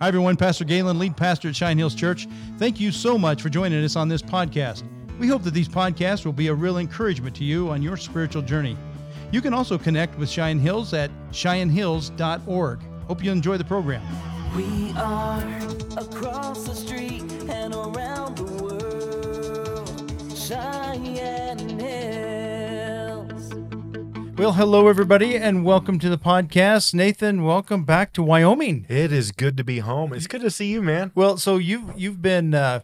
Hi, everyone. Pastor Galen, lead pastor at Cheyenne Hills Church. Thank you so much for joining us on this podcast. We hope that these podcasts will be a real encouragement to you on your spiritual journey. You can also connect with Cheyenne Hills at cheyennehills.org. Hope you enjoy the program. We are across the street and around the world. Cheyenne. Well, hello, everybody, and welcome to the podcast. Nathan, welcome back to Wyoming. It is good to be home. It's good to see you, man. Well, so you've you've been uh,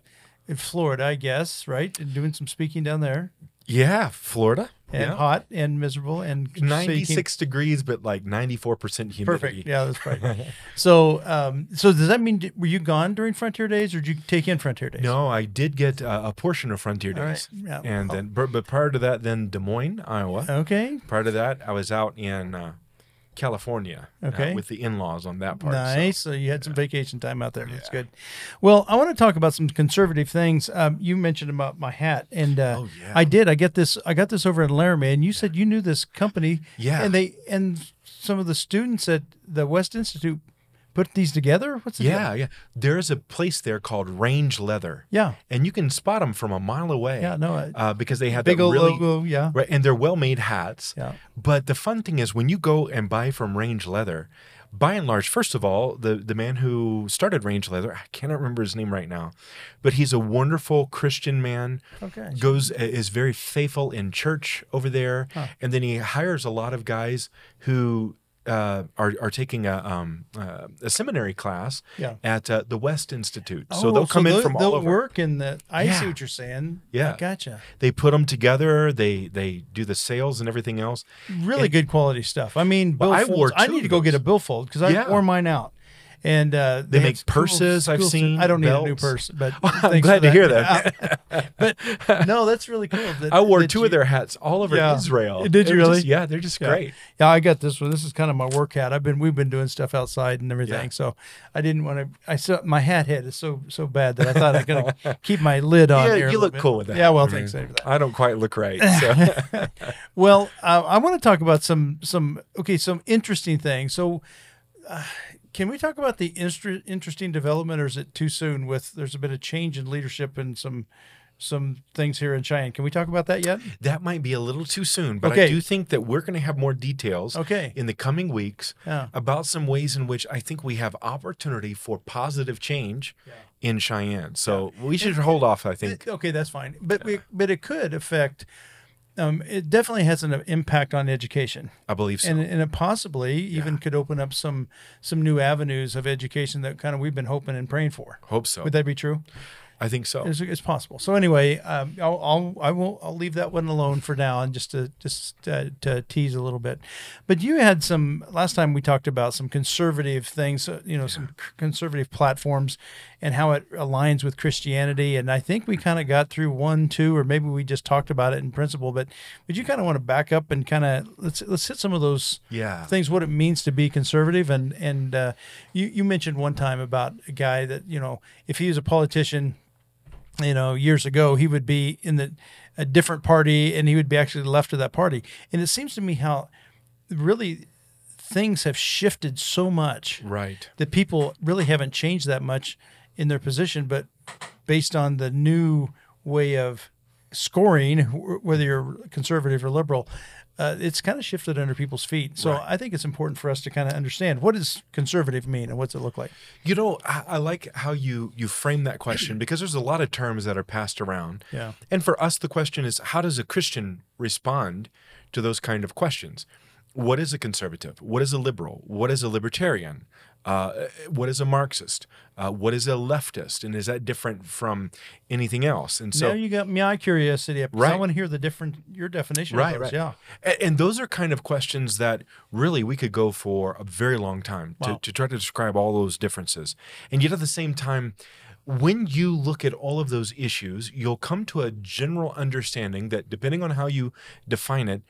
in Florida, I guess, right? And doing some speaking down there, Yeah, Florida. And yeah. hot and miserable and speaking. 96 degrees, but like 94% humidity. Perfect. Yeah, that's right. so, um, so does that mean were you gone during Frontier Days, or did you take in Frontier Days? No, I did get uh, a portion of Frontier All right. Days. Yeah. And Oh. then, but, but prior to that, then Des Moines, Iowa. Okay. prior to that, I was out in uh, California uh, Okay. with the in laws on that part. Nice. So, you had some vacation time out there. That's good. Well, I want to talk about some conservative things. Um, you mentioned about my hat, and uh, Oh, yeah. I did. I get this. I got this over in Laramie, and you said you knew this company. Yeah. And they and some of the students at the West Institute put these together. What's the deal? yeah, yeah. There's a place there called Range Leather. Yeah. And you can spot them from a mile away. Yeah. No. I- Uh, because they have big old really, logo. Yeah. Right, and they're well-made hats. Yeah. But the fun thing is when you go and buy from Range Leather, by and large, first of all, the the man who started Range Leather, I cannot remember his name right now, but he's a wonderful Christian man. Okay. Goes is very faithful in church over there, and then he hires a lot of guys who. Uh, are are taking a um uh, a seminary class Yeah. at uh, the West Institute, so Oh, they'll come in they'll- from they'll all over. work in the. I see what you're saying. Yeah. I gotcha. They put them together. They they do the sales and everything else. Really And- good quality stuff. I mean, Well, I wore I need to go get a billfold because I Yeah. wore mine out. And uh, They had make purses I've st- seen, I don't need a new belts. purse, but I'm glad to hear that. but no, that's really cool. that- I wore two you- of their hats all over Yeah. Israel. Did you really? just- yeah, they're just Yeah. great. Yeah, I got this one. This is kind of my work hat. I've been we've been doing stuff outside and everything, Yeah. so I didn't want to. I saw my hat head is so so bad that I thought I could keep my lid on. Yeah, you look bit. cool with that. Yeah, well, I thanks mean, for that. I don't quite look right. So. Well, uh, I want to talk about some some okay some interesting things. So, uh, can we talk about the interesting development, or is it too soon? With there's a bit of change in leadership and some some things here in Cheyenne. Can we talk about that yet? that might be a little too soon, but Okay. I do think that we're going to have more details Okay. in the coming weeks Yeah. about some ways in which I think we have opportunity for positive change in Cheyenne. So we should hold off, I think. Okay, that's fine. But we, but it could affect. Um, it definitely has an impact on education, I believe so. and and it possibly even could open up some some new avenues of education that kind of we've been hoping and praying for. Hope so. Would that be true? I think so. It's, it's possible. So anyway, um, I'll, I'll I will I'll leave that one alone for now and just to just uh, to tease a little bit. But you had some last time we talked about some conservative things, uh, you know, some conservative platforms and how it aligns with Christianity. And I think we kind of got through one, two, or maybe we just talked about it in principle. But would you kind of want to back up and kind of let's let's hit some of those Yeah. things what it means to be conservative and and uh, you you mentioned one time about a guy that you know if he was a politician you know years ago he would be in the a different party and he would be actually left of that party and it seems to me how really things have shifted so much Right. that people really haven't changed that much in their position, but based on the new way of scoring, whether you're conservative or liberal, uh, it's kind of shifted under people's feet. So I think it's important for us to kind of understand what does conservative mean and what's it look like. You know, I, I like how you you frame that question because there's a lot of terms that are passed around. Yeah. And for us, the question is, how does a Christian respond to those kind of questions? What is a conservative? What is a liberal? What is a libertarian? Uh, what is a Marxist? Uh, what is a leftist? And is that different from anything else? And so, now you got my curiosity Right. I want to hear the different your definition. right, of those. right, Yeah. A- And, those are kind of questions that really we could go for a very long time Wow. to, to try to describe all those differences. And yet at the same time, when you look at all of those issues, you'll come to a general understanding that depending on how you define it,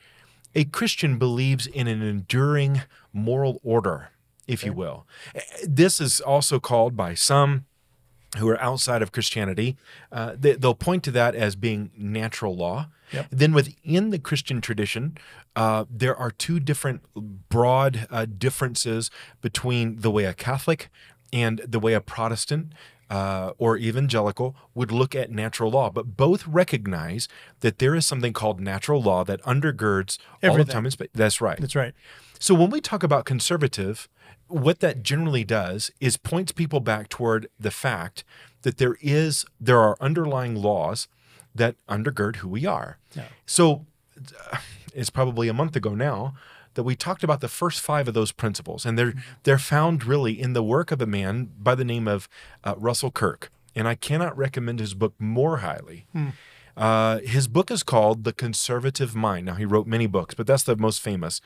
a Christian believes in an enduring moral order, if you will. This is also called by some who are outside of Christianity, uh, they, they'll point to that as being natural law. Yep. Then within the Christian tradition, uh, there are two different broad uh, differences between the way a Catholic and the way a Protestant uh, or evangelical would look at natural law. But both recognize that there is something called natural law that undergirds all of time and space. That's right. That's right. So when we talk about conservative, what that generally does is points people back toward the fact that there is there are underlying laws that undergird who we are. Yeah. So uh, it's probably a month ago now that we talked about the first five of those principles, and they're they're found really in the work of a man by the name of uh, Russell Kirk, and I cannot recommend his book more highly. Uh, his book is called The Conservative Mind. Now, he wrote many books, but that's the most famous.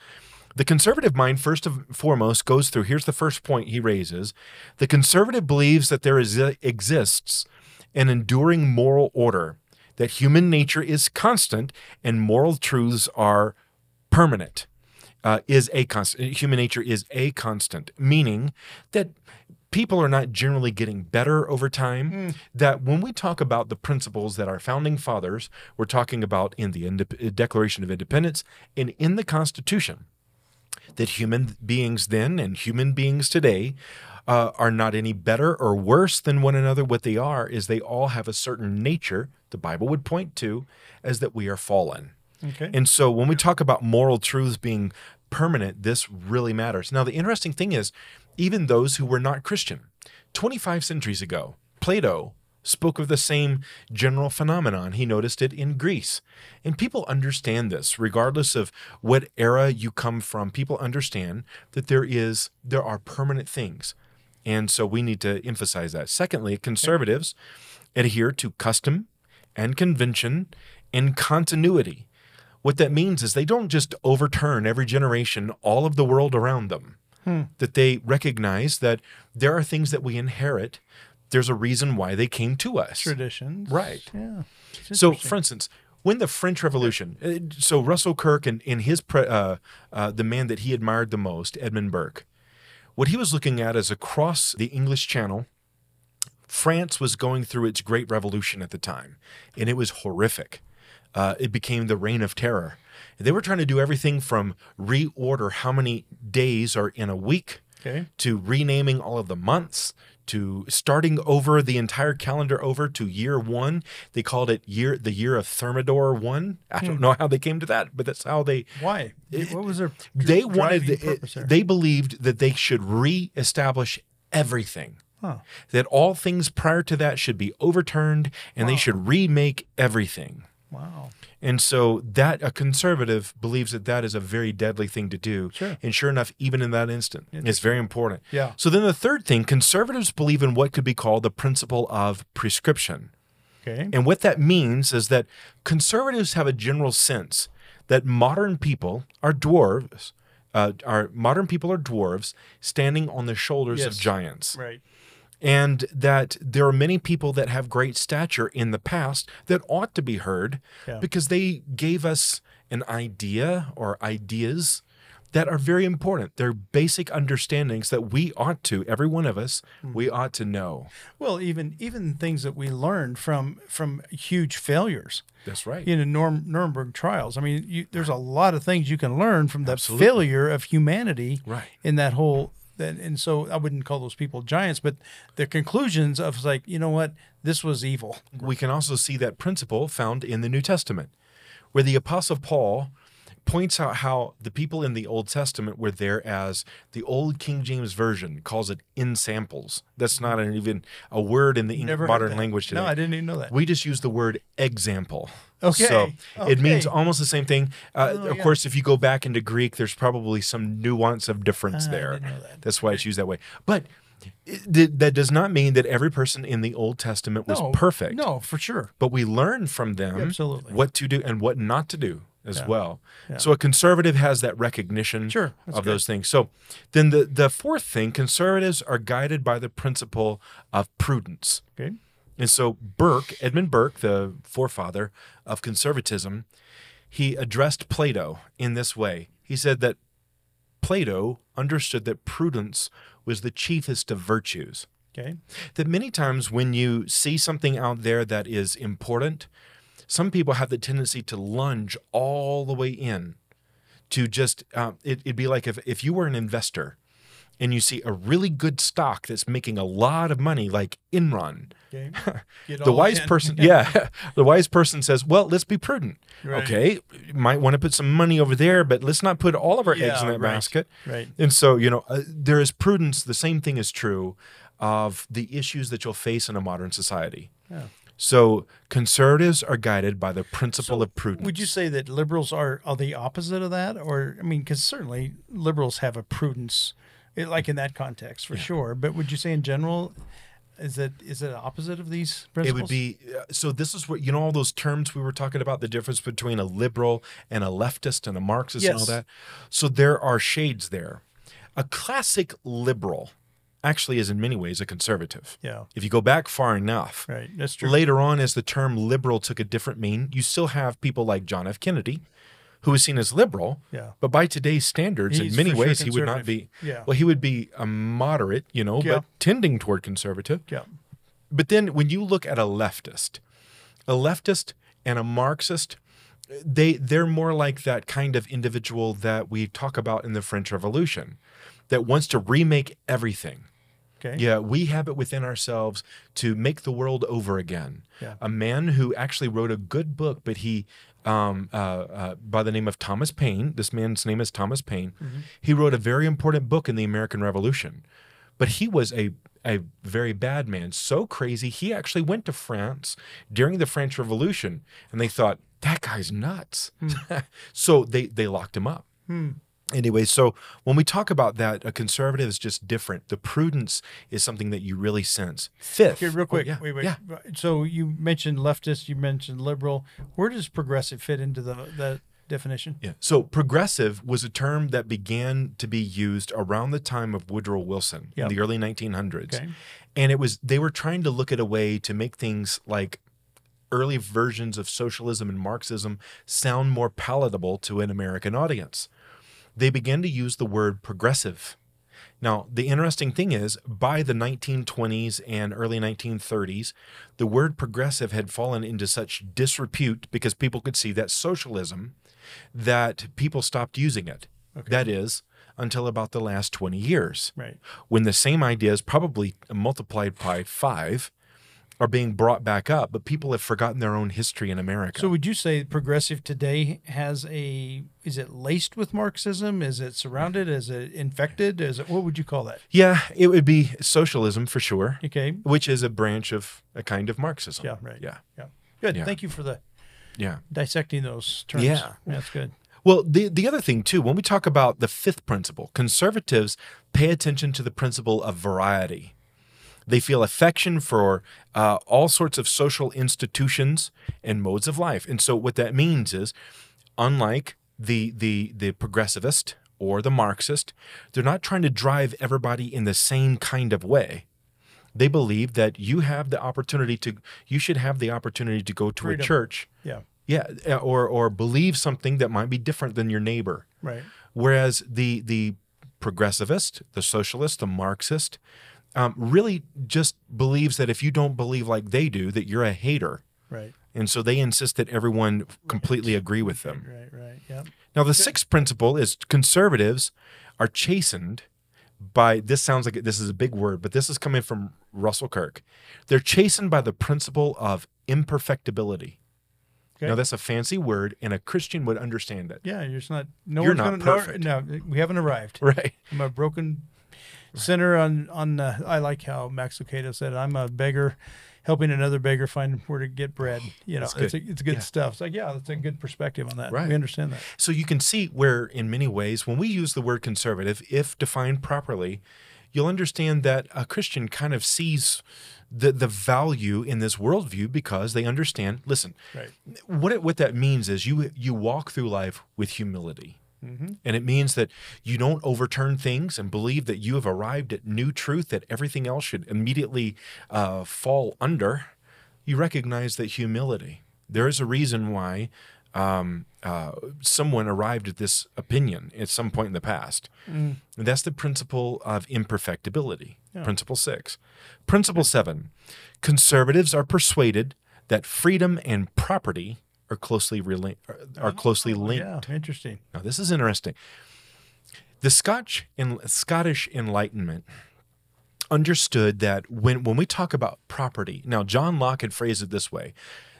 The conservative mind, first and foremost, goes through here's the first point he raises. The conservative believes that there is, exists an enduring moral order, that human nature is constant and moral truths are permanent. Uh, is a constant. Human nature is a constant, meaning that people are not generally getting better over time. That when we talk about the principles that our founding fathers were talking about in the Indep- Declaration of Independence and in the Constitution, that human beings then and human beings today uh, are not any better or worse than one another. What they are is they all have a certain nature, the Bible would point to, as that we are fallen. Okay. And so when we talk about moral truths being permanent, this really matters. Now, the interesting thing is, even those who were not Christian, 25 centuries ago, Plato spoke of the same general phenomenon. He noticed it in Greece. And people understand this, regardless of what era you come from. People understand that there is there are permanent things. And so we need to emphasize that. Secondly, conservatives adhere to custom and convention and continuity. What that means is they don't just overturn every generation all of the world around them. That they recognize that there are things that we inherit. There's a reason why they came to us. Traditions. Right. Yeah. So, for instance, when the French Revolution, uh, so Russell Kirk and, and his pre, uh, uh, the man that he admired the most, Edmund Burke, what he was looking at is across the English Channel, France was going through its Great Revolution at the time, and it was horrific. Uh, it became the reign of terror. They were trying to do everything from reorder how many days are in a week Okay. to renaming all of the months to starting over the entire calendar over to year one. They called it year the year of Thermidor one. I don't know how they came to that, but that's how they Why? what was their they wanted the, they believed that they should reestablish everything. Huh. That all things prior to that should be overturned and they should remake everything. Wow. And so that a conservative believes that that is a very deadly thing to do. Sure. And sure enough, even in that instant, it's very important. Yeah. So then the third thing, conservatives believe in what could be called the principle of prescription. Okay. And what that means is that conservatives have a general sense that modern people are dwarves. Uh, are modern people are dwarves standing on the shoulders of giants Right. And that there are many people that have great stature in the past that ought to be heard Yeah. because they gave us an idea or ideas that are very important. They're basic understandings that we ought to, every one of us, Hmm. we ought to know. Well, even even things that we learned from from huge failures. That's right. You know, Norm, Nuremberg trials. I mean, you, there's a lot of things you can learn from the Absolutely. failure of humanity Right. in that whole. That, and so I wouldn't call those people giants, but the conclusions of like, you know what, this was evil. we can also see that principle found in the New Testament, where the Apostle Paul points out how the people in the Old Testament were there as the old King James Version calls it ensamples. That's not an, even a word in the Never modern language today. No, I didn't even know that. We just use the word example. Okay, So it means almost the same thing. Uh, Oh, of yeah. course, if you go back into Greek, there's probably some nuance of difference I there. didn't know that. That's why it's used that way. But it, that does not mean that every person in the Old Testament was no, perfect No, for sure. but we learn from them Absolutely. what to do and what not to do as Yeah. well. Yeah. So a conservative has that recognition Sure, of good. those things. So then the the fourth thing, conservatives are guided by the principle of prudence. Okay. And so Burke, Edmund Burke, the forefather of conservatism, he addressed Plato in this way. He said that Plato understood that prudence was the chiefest of virtues Okay. that many times when you see something out there that is important, some people have the tendency to lunge all the way in to just, uh, it, it'd be like if, if you were an investor and you see a really good stock that's making a lot of money, like Enron, Okay. The wise in. person, yeah, the wise person says, "Well, let's be prudent. Right. Okay, you might want to put some money over there, but let's not put all of our eggs in that right. basket." Right. And so, you know, uh, there is prudence. The same thing is true of the issues that you'll face in a modern society. Yeah. So, conservatives are guided by the principle of prudence. Would you say that liberals are, are the opposite of that? Or, I mean, because certainly liberals have a prudence, eh, like in that context, for sure. But would you say in general, is it is it opposite of these principles? It would be uh, so. This is what you know. All those terms we were talking about, the difference between a liberal and a leftist and a Marxist and all that. So there are shades there. A classic liberal actually is in many ways a conservative. Yeah. If you go back far enough, Right. That's true. later on, as the term liberal took a different meaning, you still have people like John F. Kennedy, who was seen as liberal. Yeah. But by today's standards, He's in many for sure ways, he would not be. Yeah. Well, he would be a moderate, you know, Yeah. but tending toward conservative. Yeah. But then when you look at a leftist, a leftist and a Marxist, they they're more like that kind of individual that we talk about in the French Revolution, that wants to remake everything. Okay. Yeah, we have it within ourselves to make the world over again. Yeah. A man who actually wrote a good book, but he, um, uh, uh, by the name of Thomas Paine, this man's name is Thomas Paine. He wrote a very important book in the American Revolution, but he was a a very bad man, so crazy he actually went to France during the French Revolution, and they thought that guy's nuts. so they they locked him up. Anyway, so when we talk about that, a conservative is just different. The prudence is something that you really sense. Fifth, Okay, real oh, quick. yeah, Wait, wait. yeah. So you mentioned leftist, you mentioned liberal. Where does progressive fit into the that definition? Yeah. So progressive was a term that began to be used around the time of Woodrow Wilson Yep. in the early 1900s. Okay. And it was they were trying to look at a way to make things like early versions of socialism and Marxism sound more palatable to an American audience. They began to use the word progressive. Now, the interesting thing is, by the 1920s and early 1930s, the word progressive had fallen into such disrepute because people could see that socialism that people stopped using it. That is, until about the last 20 years Right. when the same ideas, probably multiplied by five, are being brought back up, but people have forgotten their own history in America. So would you say progressive today has a is it laced with Marxism? Is it surrounded? Is it infected? Is it what would you call that? yeah, it would be socialism for sure, Okay. which is a branch of a kind of Marxism. Yeah, right. Yeah. Yeah. Good. Yeah. Thank you for the Yeah. dissecting those terms. Yeah. That's good. Well, the, the other thing, too, when we talk about the fifth principle, conservatives pay attention to the principle of variety. They feel affection for uh, all sorts of social institutions and modes of life. And so, what that means is, unlike the, the, the progressivist or the Marxist, they're not trying to drive everybody in the same kind of way. They believe that you have the opportunity to, you should have the opportunity to go to Freedom. a church Yeah. yeah, uh, or or believe something that might be different than your neighbor. Right. Whereas the the progressivist, the socialist, the Marxist, um, really just believes that if you don't believe like they do, that you're a hater, Right. and so they insist that everyone completely agree with them. Right. Right. Yeah. Now, the sixth principle is conservatives are chastened by this sounds like this is a big word, but this is coming from Russell Kirk. They're chastened by the principle of imperfectibility. Okay. Now, that's a fancy word, and a Christian would understand it. Yeah. You're just not. No You're one's not gonna, perfect. No, no, we haven't arrived. Right. I'm a broken sinner on on. Uh, I like how Max Lucado said, "I'm a beggar, helping another beggar find where to get bread." You know, it's good. a, it's good Yeah. stuff. It's like, yeah, that's a good perspective on that. Right. We understand that. So you can see where, in many ways, when we use the word conservative, if defined properly, you'll understand that a Christian kind of sees the, the value in this worldview because they understand. Listen, Right. what it, what that means is you you walk through life with humility. And it means that you don't overturn things and believe that you have arrived at new truth that everything else should immediately uh, fall under. You recognize that humility. There is a reason why um, uh, someone arrived at this opinion at some point in the past. And that's the principle of imperfectibility. Principle six. Principle seven conservatives are persuaded that freedom and property are closely rela- are- are oh, closely linked. Yeah. Interesting. Now, this is interesting. The Scotch in Scottish Enlightenment understood that when when we talk about property, now John Locke had phrased it this way,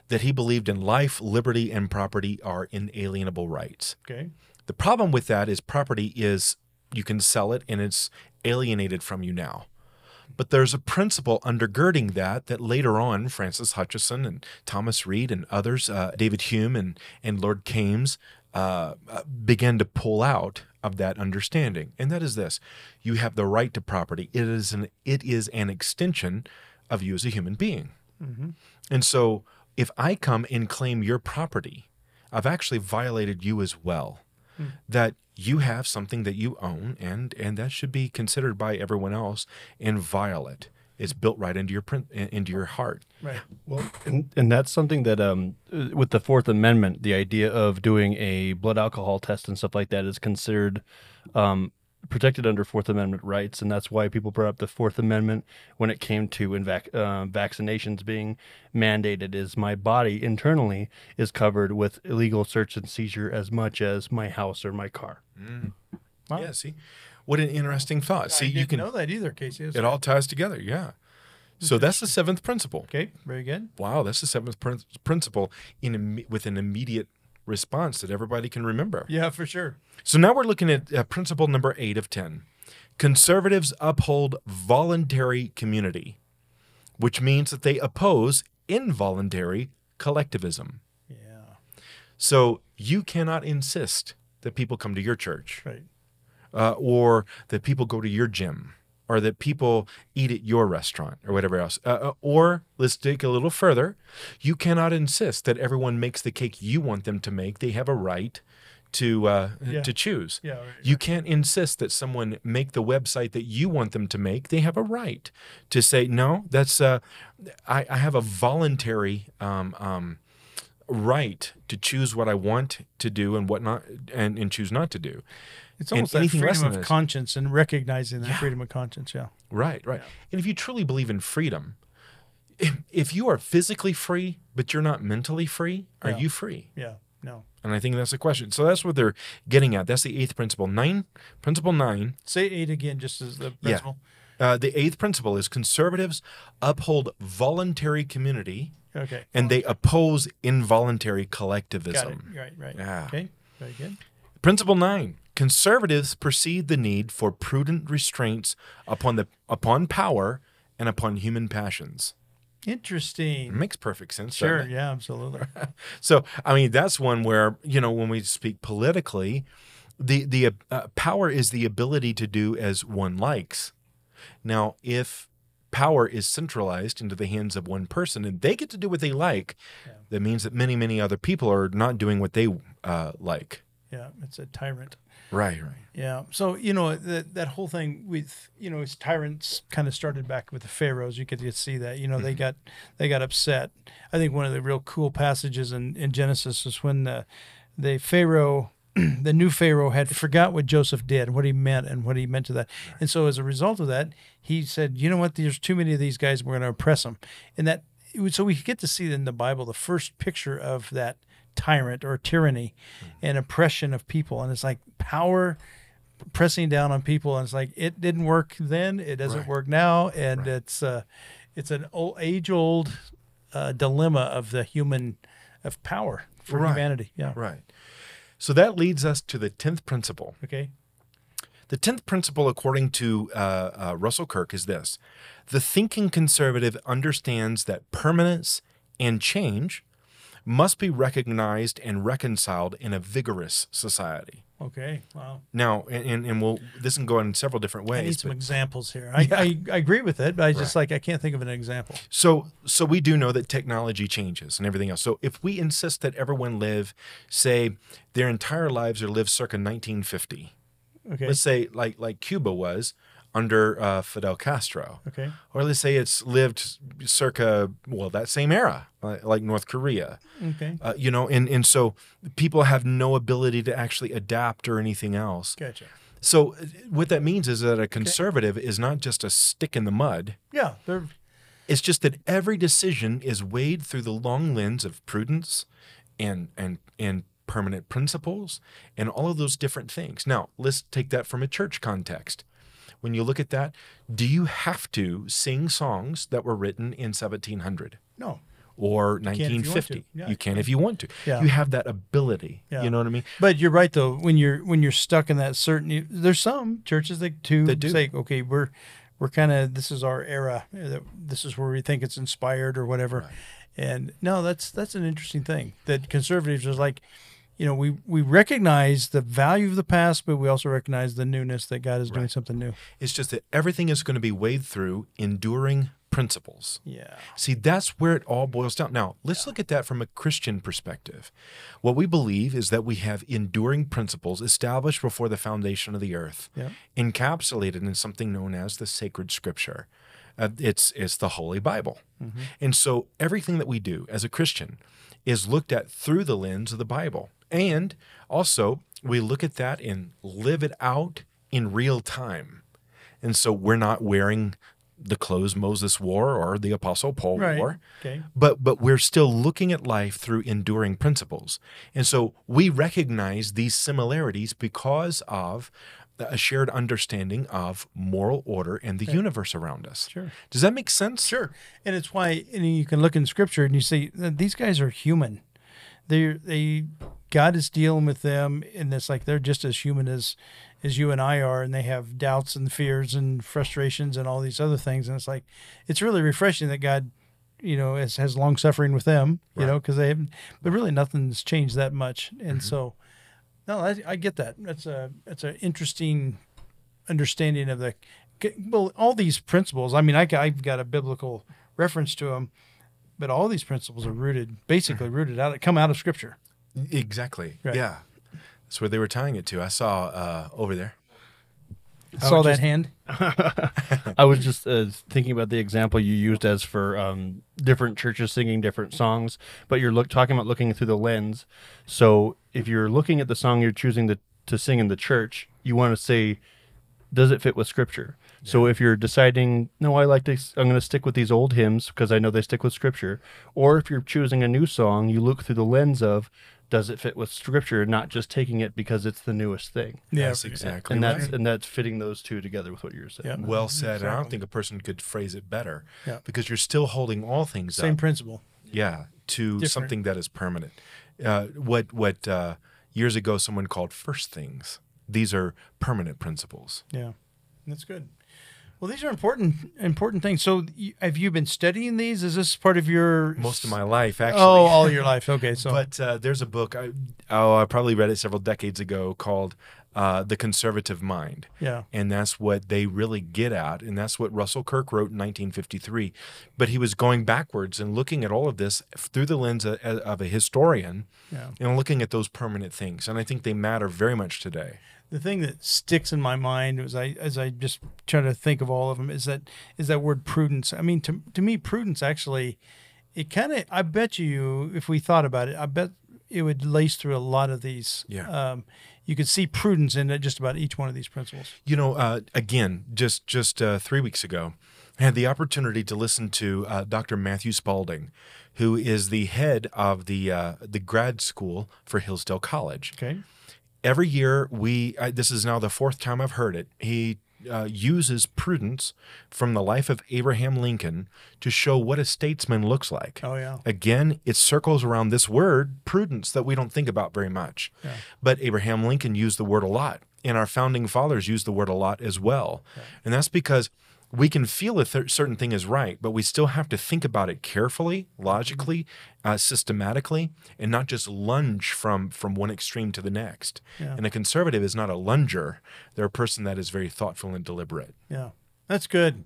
that he believed in life, liberty, and property are inalienable rights. Okay. The problem with that is property is you can sell it and it's alienated from you now. But there's a principle undergirding that that later on Francis Hutcheson and Thomas Reid and others, uh, David Hume and, and Lord Kames, uh, uh, began to pull out of that understanding. And that is this you have the right to property, it is an, it is an extension of you as a human being. And so if I come and claim your property, I've actually violated you as well. That you have something that you own and and that should be considered by everyone else inviolate. It's built right into your print into your heart. Right. Well, and, and that's something that, um, uh, with the Fourth Amendment, the idea of doing a blood alcohol test and stuff like that is considered um, protected under Fourth Amendment rights, and that's why people brought up the Fourth Amendment when it came to in vac- uh, vaccinations being mandated. Is my body internally is covered with illegal search and seizure as much as my house or my car. Wow. Yeah, see. What an interesting thought. See, I you didn't can know that either, Casey. That's it all ties together, yeah. So that's the seventh principle. Okay. Very good. Wow, that's the seventh prin- principle in imme- with an immediate response that everybody can remember. Yeah, for sure. So now we're looking at uh, principle number eight of 10. Conservatives uphold voluntary community, which means that they oppose involuntary collectivism. Yeah. So you cannot insist that people come to your church Right. uh, or that people go to your gym or that people eat at your restaurant or whatever else. Uh, uh, or let's dig a little further. You cannot insist that everyone makes the cake you want them to make. They have a right to uh, Yeah. to choose. Yeah, right, You can't insist that someone make the website that you want them to make. They have a right to say no. That's uh, I, I have a voluntary um, um, right to choose what I want to do and what not and, and choose not to do. It's And almost that freedom of conscience and recognizing that freedom of conscience. Yeah. Right, right. And if you truly believe in freedom, if, if you are physically free but you're not mentally free, are Yeah. you free? Yeah. No. And I think that's the question. So that's what they're getting at. That's the eighth principle. Nine, principle nine. Say eight again, just as the principle. Uh, the eighth principle is conservatives uphold voluntary community Okay. and they oppose involuntary Got it. collectivism. Right. Right. Yeah. Okay. Very good. Principle nine: Conservatives perceive the need for prudent restraints upon the upon power and upon human passions. It Interesting. makes perfect sense. Sure. Yeah. Absolutely. So, I mean, that's one where you know when we speak politically, the the uh, power is the ability to do as one likes. Now, if power is centralized into the hands of one person and they get to do what they like, that means that many many other people are not doing what they uh, like. Yeah. It's a tyrant. Right. Right. Yeah. So you know that that whole thing with you know his tyrants kind of started back with the pharaohs. You could see that. You know they mm-hmm. got they got upset. I think one of the real cool passages in, in Genesis is when the the pharaoh. The new Pharaoh had forgot what Joseph did, what he meant, and what he meant to that. And so, as a result of that, he said, "You know what? There's too many of these guys. We're going to oppress them." And that, so we get to see in the Bible the first picture of that tyrant or tyranny and oppression of people. And it's like power pressing down on people and it's like it didn't work then it doesn't Right. work now and Right. it's uh it's an old, age old uh, dilemma of the human of power for Right. humanity yeah Right. So that leads us to the tenth principle. okay The tenth principle, according to uh, uh, Russell Kirk, is this the thinking conservative understands that permanence and change must be recognized and reconciled in a vigorous society. okay wow Now, and, and, we'll, this can go in several different ways. i need some but- examples here I, I, I agree with it but i just like i can't think of an example So, so we do know that technology changes and everything else. So, if we insist that everyone live, say, their entire lives are lived circa 1950, okay let's say like like Cuba was under uh, Fidel Castro, okay or let's say it's lived circa well that same era, like, like North Korea, okay uh, you know, and and so people have no ability to actually adapt or anything else. gotcha So, uh, what that means is that a conservative is not just a stick in the mud. yeah they're It's just that every decision is weighed through the long lens of prudence and and and permanent principles and all of those different things. Now, let's take that from a church context. When you look at that, do you have to sing songs that were written in 1700? No. or can if you want to. 1950. Yeah. You can if you want to. Yeah. You have that ability. Yeah. You know what I mean? But you're right though. When you're when you're stuck in that certain, there's some churches that do, That do. say, okay, we're we're kind of this is our era. uh, This is where we think it's inspired or whatever. Right. And no, that's that's an interesting thing that conservatives are like, you know, we we recognize the value of the past, but we also recognize the newness that God is doing something new. It's just that everything is going to be weighed through enduring principles. Yeah. See, that's where it all boils down. Now, let's look at that from a Christian perspective. What we believe is that we have enduring principles established before the foundation of the earth, Yeah. encapsulated in something known as the sacred scripture. Uh, it's it's the Holy Bible. And so everything that we do as a Christian is looked at through the lens of the Bible. And also, we look at that and live it out in real time. And so we're not wearing the clothes Moses wore or the apostle Paul Right. wore Okay. but but we're still looking at life through enduring principles and so we recognize these similarities because of a shared understanding of moral order and the universe around us Sure. does that make sense Sure. And it's why and you can look in scripture and you see that these guys are human. They're they God is dealing with them and it's like they're just as human as as you and I are and they have doubts and fears and frustrations and all these other things. And it's like it's really refreshing that God you know has, has long suffering with them you know because they haven't but really nothing's changed that much. And mm-hmm. so no I, I get that. That's a that's an interesting understanding of the well all these principles i mean I, i've got a biblical reference to them but all these principles are rooted basically mm-hmm. rooted out of come out of scripture exactly Right. yeah that's where they were tying it to i saw uh, over there I saw that just- hand I was just uh, thinking about the example you used as for um, different churches singing different songs, but you're look, talking about looking through the lens. So if you're looking at the song you're choosing to, to sing in the church, you want to say, does it fit with Scripture? So if you're deciding, no, I like to, I'm going to stick with these old hymns because I know they stick with Scripture, or if you're choosing a new song, you look through the lens of, does it fit with Scripture, not just taking it because it's the newest thing. yeah that's exactly And right. that's and that's fitting those two together with what you're saying. Yeah. well said and i don't think a person could phrase it better Yeah. because you're still holding all things up. same up principle yeah to Different. something that is permanent uh, what what uh, years ago someone called first things these are permanent principles yeah that's good well these are important important things. So you, have you been studying these? Is this part of your most of my life actually. oh all your life. Okay so but uh, there's a book I, oh i probably read it several decades ago called uh, the conservative mind yeah and that's what they really get at and that's what russell kirk wrote in 1953 but he was going backwards and looking at all of this through the lens of, of a historian yeah and looking at those permanent things and i think they matter very much today the thing that sticks in my mind as I as I just try to think of all of them is that is that word prudence. I mean, to to me, prudence actually, it kind of. I bet you, if we thought about it, I bet it would lace through a lot of these. Yeah. Um, you could see prudence in it, just about each one of these principles. You know, uh, again, just just uh, three weeks ago, I had the opportunity to listen to uh, Dr. Matthew Spalding, who is the head of the uh, the grad school for Hillsdale College. Okay. Every year, we uh, this is now the fourth time I've heard it. He uh, uses prudence from the life of Abraham Lincoln to show what a statesman looks like. Oh yeah. Again, it circles around this word, prudence, that we don't think about very much. But Abraham Lincoln used the word a lot, and our founding fathers used the word a lot as well. And that's because we can feel a th- certain thing is right, but we still have to think about it carefully, logically, uh, systematically, and not just lunge from from one extreme to the next. Yeah. And a conservative is not a lunger; they're a person that is very thoughtful and deliberate. Yeah, that's good.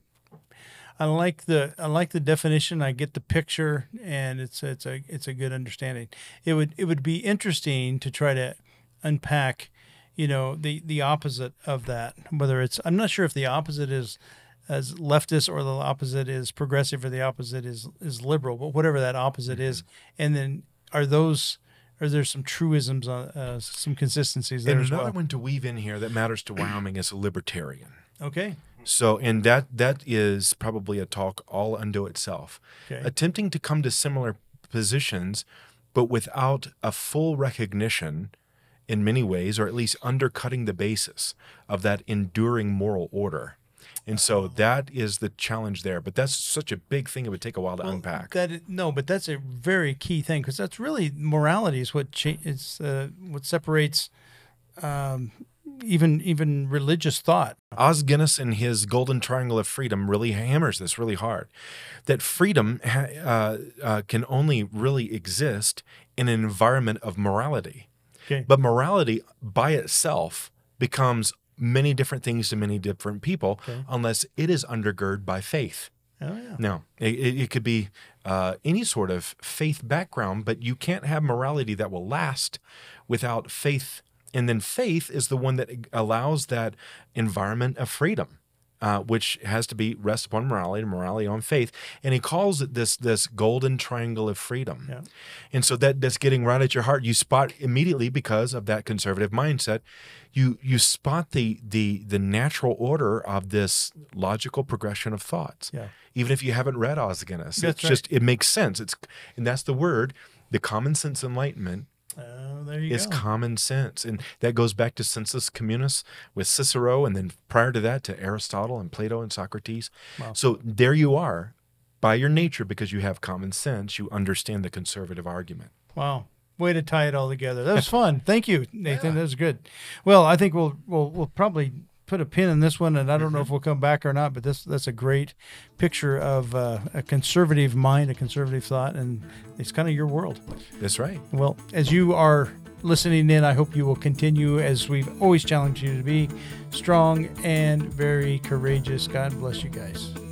I like the I like the definition. I get the picture, and it's it's a it's a good understanding. It would it would be interesting to try to unpack, you know, the the opposite of that. Whether it's I'm not sure if the opposite is as leftist or the opposite is progressive or the opposite is is liberal, but whatever that opposite is, and then are those are there some truisms, on, uh, some consistencies there And another well? one to weave in here that matters to Wyoming is a libertarian. Okay, So, and that that is probably a talk all unto itself. Okay. Attempting to come to similar positions but without a full recognition in many ways, or at least undercutting the basis of that enduring moral order. And so that is the challenge there. But that's such a big thing; it would take a while to unpack. That no, but that's a very key thing because that's really morality is what cha- is uh, what separates um, even even religious thought. Os Guinness in his Golden Triangle of Freedom really hammers this really hard. That freedom ha- uh, uh, can only really exist in an environment of morality. Okay. But morality by itself becomes many different things to many different people Okay. unless it is undergirded by faith. Oh yeah. Now, it, it it could be uh, any sort of faith background, but you can't have morality that will last without faith. And then faith is the one that allows that environment of freedom, uh, which has to be rest upon morality, and morality on faith. And he calls it this this golden triangle of freedom. Yeah. And so that that's getting right at your heart. You spot immediately because of that conservative mindset. You you spot the the the natural order of this logical progression of thoughts Yeah. even if you haven't read Guinness. That's it's right. just it makes sense. It's and that's the word. The common sense enlightenment Oh, there you is go. common sense, and that goes back to sensus communis with Cicero, and then prior to that to Aristotle and Plato and Socrates. Wow. So there you are, by your nature, because you have common sense, you understand the conservative argument. Wow. Way to tie it all together. That was fun. Thank you, Nathan. That was good. Well, I think we'll we'll we'll probably put a pin in this one, and I don't know if we'll come back or not. But this that's a great picture of uh, a conservative mind, a conservative thought, and it's kind of your world. That's right. Well, as you are listening in, I hope you will continue, as we've always challenged you to be, strong and very courageous. God bless you guys.